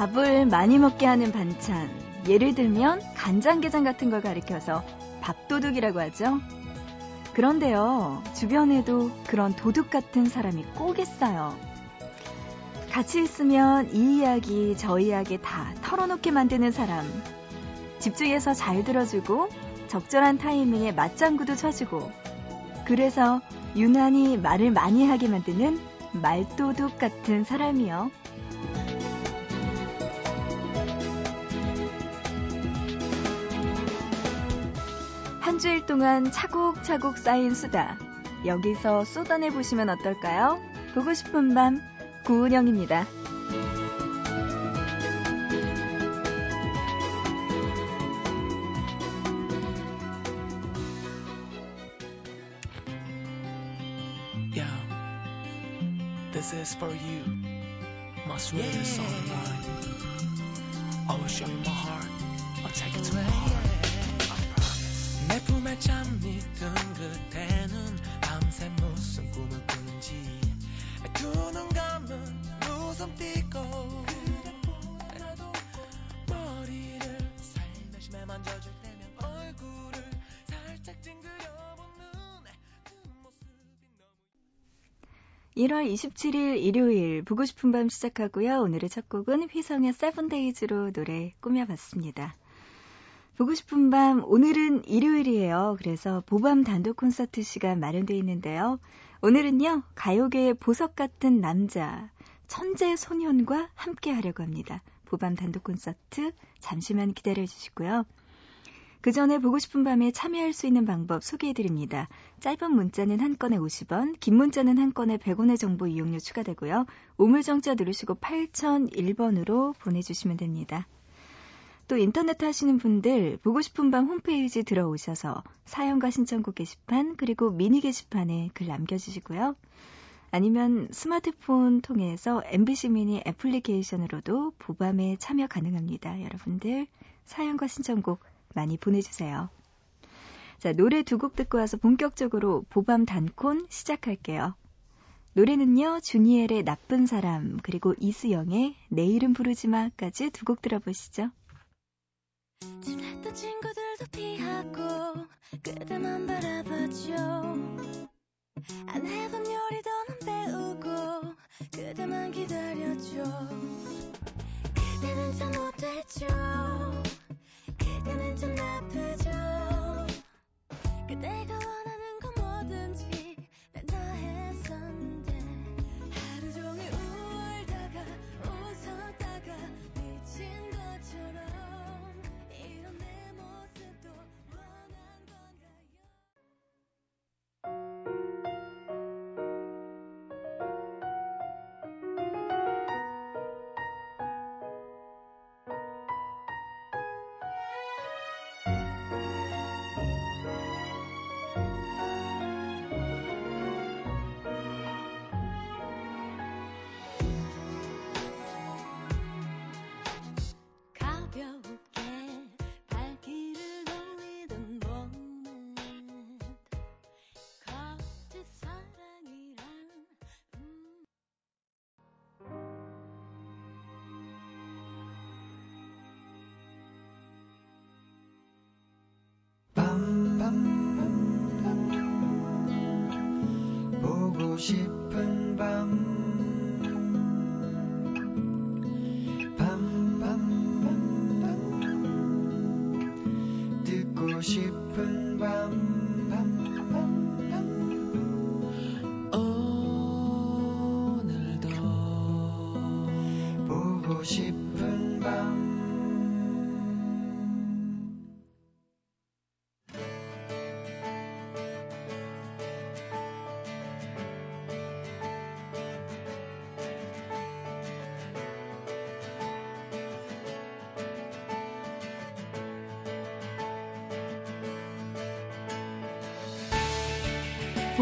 밥을 많이 먹게 하는 반찬. 예를 들면 간장게장 같은 걸 가리켜서 밥도둑이라고 하죠. 그런데요, 주변에도 그런 도둑 같은 사람이 꼭 있어요. 같이 있으면 이 이야기, 저 이야기 다 털어놓게 만드는 사람. 집중해서 잘 들어주고, 적절한 타이밍에 맞장구도 쳐주고, 그래서 유난히 말을 많이 하게 만드는 말도둑 같은 사람이요. 한 주일 동안 차곡차곡 쌓인 수다. 여기서 쏟아내 보시면 어떨까요? 보고 싶은 밤, 구은영입니다. 품에 잠있던 그때는 밤새 무슨 꿈을 꾸는지 두 눈 감은 무슨 띠고 그대보다도 머리를 살며시 만져줄 때면 얼굴을 살짝 너무 1월 27일 일요일 보고 싶은 밤 시작하고요. 오늘의 첫 곡은 휘성의 세븐데이즈로 노래 꾸며봤습니다. 보고 싶은 밤 오늘은 일요일이에요. 그래서 보밤 단독 콘서트 시간 마련되어 있는데요. 오늘은요 가요계의 보석 같은 남자 천재 소년과 함께 하려고 합니다. 보밤 단독 콘서트 잠시만 기다려 주시고요. 그 전에 보고 싶은 밤에 참여할 수 있는 방법 소개해 드립니다. 짧은 문자는 한 건에 50원, 긴 문자는 한 건에 100원의 정보 이용료 추가되고요. 우물정자 누르시고 8001번으로 보내주시면 됩니다. 또 인터넷 하시는 분들 보고 싶은 밤 홈페이지 들어오셔서 사연과 신청곡 게시판 그리고 미니 게시판에 글 남겨주시고요. 아니면 스마트폰 통해서 MBC 미니 애플리케이션으로도 보밤에 참여 가능합니다. 여러분들 사연과 신청곡 많이 보내주세요. 자, 노래 두 곡 듣고 와서 본격적으로 보밤 단콘 시작할게요. 노래는요, 주니엘의 나쁜 사람, 그리고 이수영의 내 이름 부르지 마까지 두 곡 들어보시죠. 친했던 친구들도 피하고 싶은 밤. 밤 밤 밤 듣고 싶은 밤 오늘도 보고 싶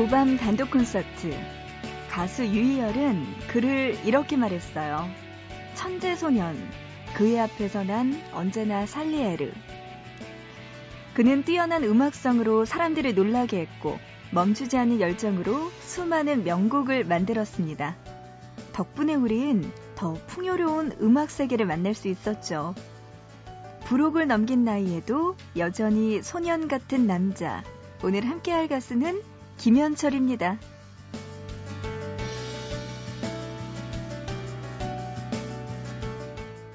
보밤 단독 콘서트. 가수 유희열은 글을 이렇게 말했어요. 천재 소년. 그의 앞에서 난 언제나 살리에르. 그는 뛰어난 음악성으로 사람들을 놀라게 했고 멈추지 않는 열정으로 수많은 명곡을 만들었습니다. 덕분에 우린 더 풍요로운 음악 세계를 만날 수 있었죠. 부록을 넘긴 나이에도 여전히 소년 같은 남자. 오늘 함께할 가수는 김현철입니다.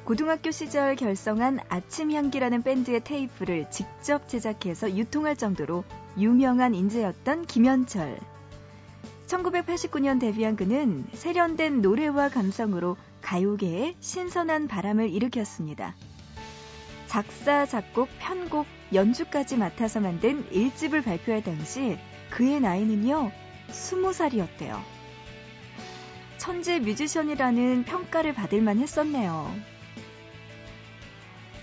고등학교 시절 결성한 아침향기라는 밴드의 테이프를 직접 제작해서 유통할 정도로 유명한 인재였던 김현철. 1989년 데뷔한 그는 세련된 노래와 감성으로 가요계에 신선한 바람을 일으켰습니다. 작사, 작곡, 편곡, 연주까지 맡아서 만든 1집을 발표할 당시 그의 나이는요, 20살이었대요. 천재 뮤지션이라는 평가를 받을 만 했었네요.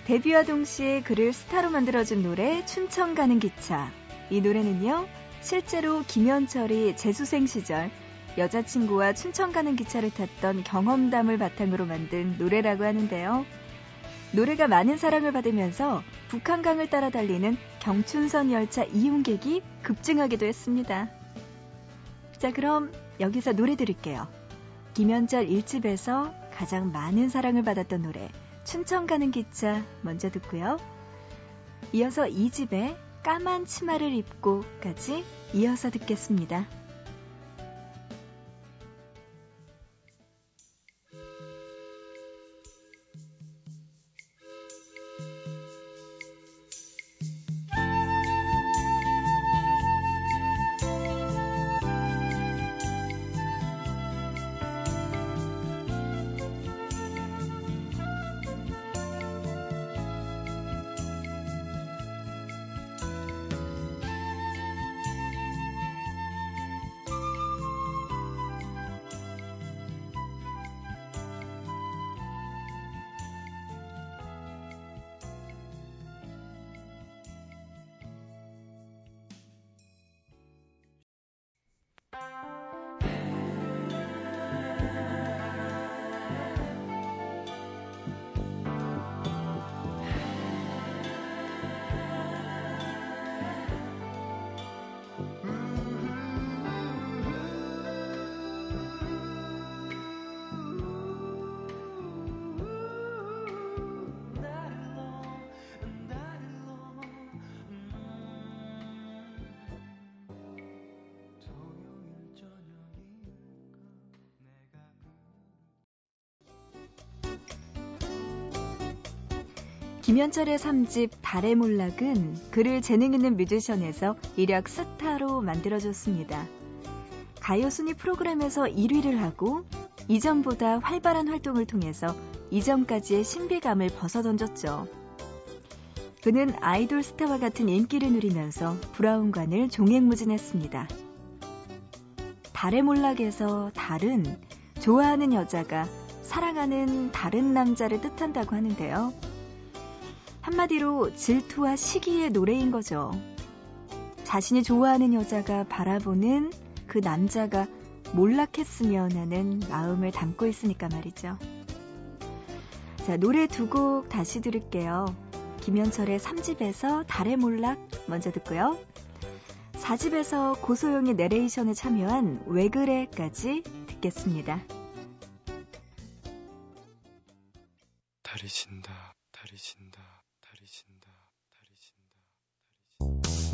데뷔와 동시에 그를 스타로 만들어준 노래 춘천 가는 기차. 이 노래는요, 실제로 김현철이 재수생 시절 여자친구와 춘천 가는 기차를 탔던 경험담을 바탕으로 만든 노래라고 하는데요. 노래가 많은 사랑을 받으면서 북한강을 따라 달리는 경춘선 열차 이용객이 급증하기도 했습니다. 자, 그럼 여기서 노래 들을게요. 김현철 1집에서 가장 많은 사랑을 받았던 노래 춘천 가는 기차 먼저 듣고요. 이어서 2집에 까만 치마를 입고까지 이어서 듣겠습니다. 김현철의 3집 달의 몰락은 그를 재능 있는 뮤지션에서 이력 스타로 만들어줬습니다. 가요 순위 프로그램에서 1위를 하고 이전보다 활발한 활동을 통해서 이전까지의 신비감을 벗어던졌죠. 그는 아이돌 스타와 같은 인기를 누리면서 브라운관을 종횡무진했습니다. 달의 몰락에서 달은 좋아하는 여자가 사랑하는 다른 남자를 뜻한다고 하는데요. 한마디로 질투와 시기의 노래인 거죠. 자신이 좋아하는 여자가 바라보는 그 남자가 몰락했으면 하는 마음을 담고 있으니까 말이죠. 자, 노래 두 곡 다시 들을게요. 김현철의 3집에서 달의 몰락 먼저 듣고요. 4집에서 고소영의 내레이션에 참여한 왜 그래까지 듣겠습니다. 달이 진다, 달이 진다, Thank you.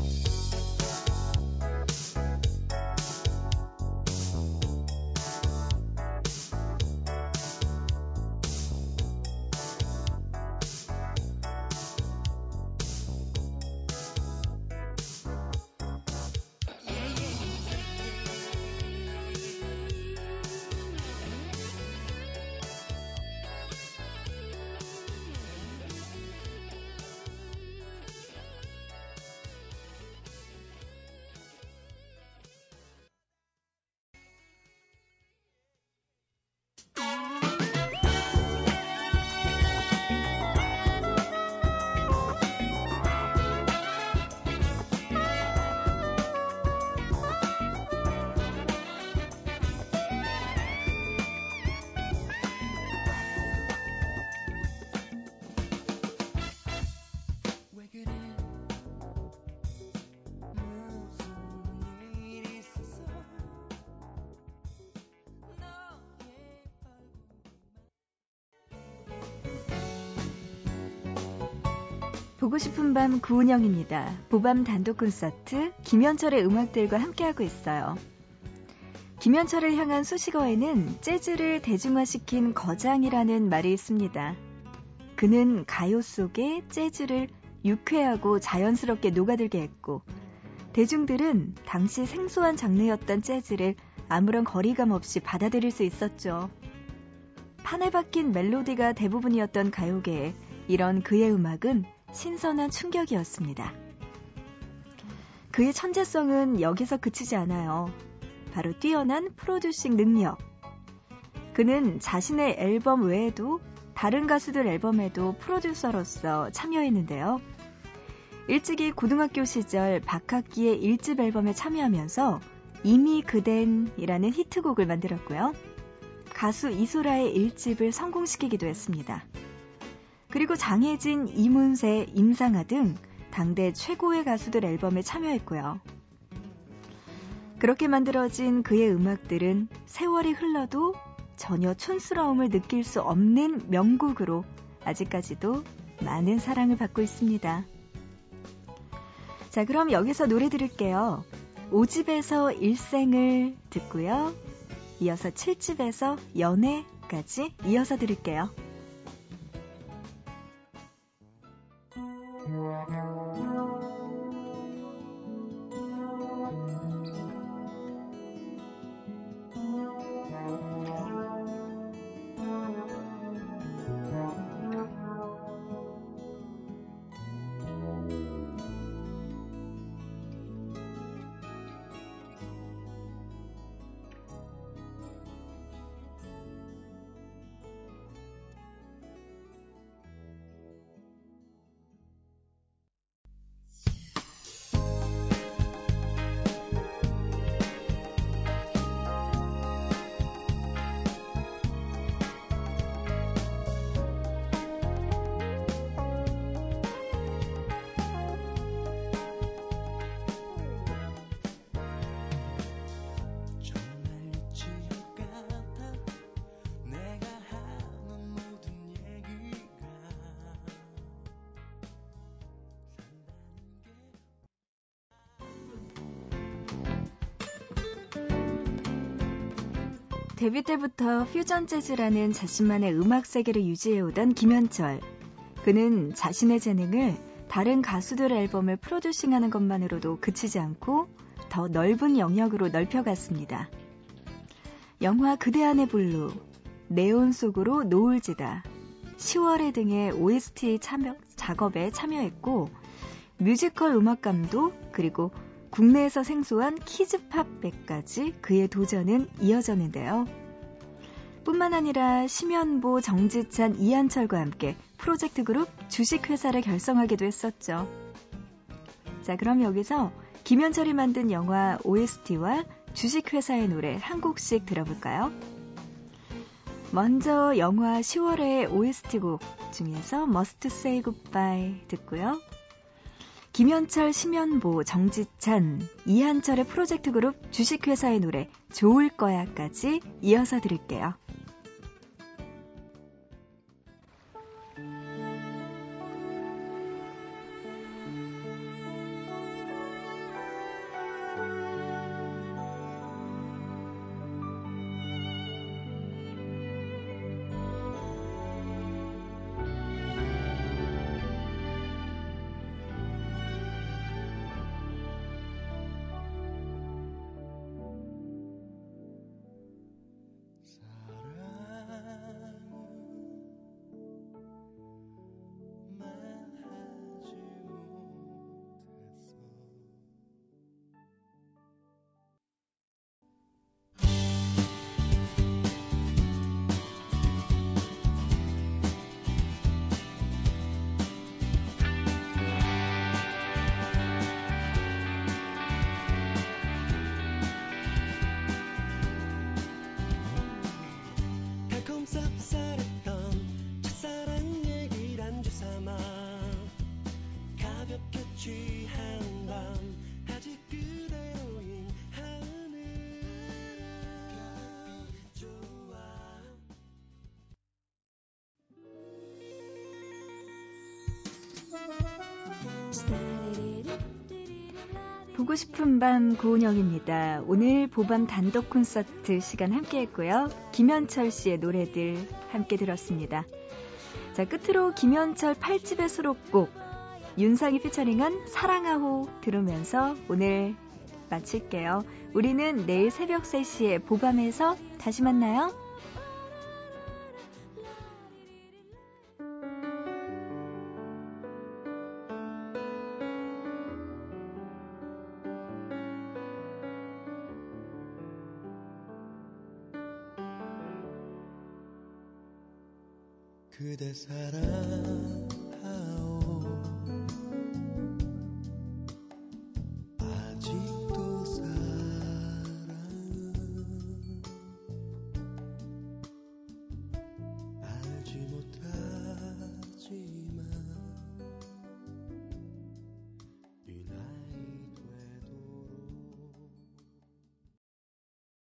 보고 싶은 밤 구은영입니다. 보밤 단독 콘서트 김현철의 음악들과 함께하고 있어요. 김현철을 향한 수식어에는 재즈를 대중화시킨 거장이라는 말이 있습니다. 그는 가요 속에 재즈를 유쾌하고 자연스럽게 녹아들게 했고 대중들은 당시 생소한 장르였던 재즈를 아무런 거리감 없이 받아들일 수 있었죠. 판에 박힌 멜로디가 대부분이었던 가요계에 이런 그의 음악은 신선한 충격이었습니다. 그의 천재성은 여기서 그치지 않아요. 바로 뛰어난 프로듀싱 능력. 그는 자신의 앨범 외에도 다른 가수들 앨범에도 프로듀서로서 참여했는데요. 일찍이 고등학교 시절 박학기의 1집 앨범에 참여하면서 이미 그댄이라는 히트곡을 만들었고요. 가수 이소라의 1집을 성공시키기도 했습니다. 그리고 장혜진, 이문세, 임상아 등 당대 최고의 가수들 앨범에 참여했고요. 그렇게 만들어진 그의 음악들은 세월이 흘러도 전혀 촌스러움을 느낄 수 없는 명곡으로 아직까지도 많은 사랑을 받고 있습니다. 자, 그럼 여기서 노래 들을게요. 5집에서 일생을 듣고요. 이어서 7집에서 연애까지 이어서 들을게요. 데뷔 때부터 퓨전 재즈라는 자신만의 음악 세계를 유지해오던 김현철. 그는 자신의 재능을 다른 가수들 앨범을 프로듀싱하는 것만으로도 그치지 않고 더 넓은 영역으로 넓혀갔습니다. 영화 그대 안의 블루, 네온 속으로 노을 지다, 시월애 등의 OST 참여, 작업에 참여했고 뮤지컬 음악감독 그리고 국내에서 생소한 키즈팝 백까지 그의 도전은 이어졌는데요. 뿐만 아니라 심연보, 정지찬, 이한철과 함께 프로젝트 그룹 주식회사를 결성하기도 했었죠. 자, 그럼 여기서 김현철이 만든 영화 OST와 주식회사의 노래 한 곡씩 들어볼까요? 먼저 영화 10월의 OST 곡 중에서 Must Say Goodbye 듣고요. 김현철, 심연보, 정지찬, 이한철의 프로젝트 그룹 주식회사의 노래 좋을 거야까지 이어서 들을게요. 보고 싶은 밤 고은영입니다. 오늘 보밤 단독 콘서트 시간 함께 했고요. 김현철 씨의 노래들 함께 들었습니다. 자, 끝으로 김현철 8집의 수록곡 윤상이 피처링한 사랑하호 들으면서 오늘 마칠게요. 우리는 내일 새벽 3시에 보밤에서 다시 만나요. 그대 사랑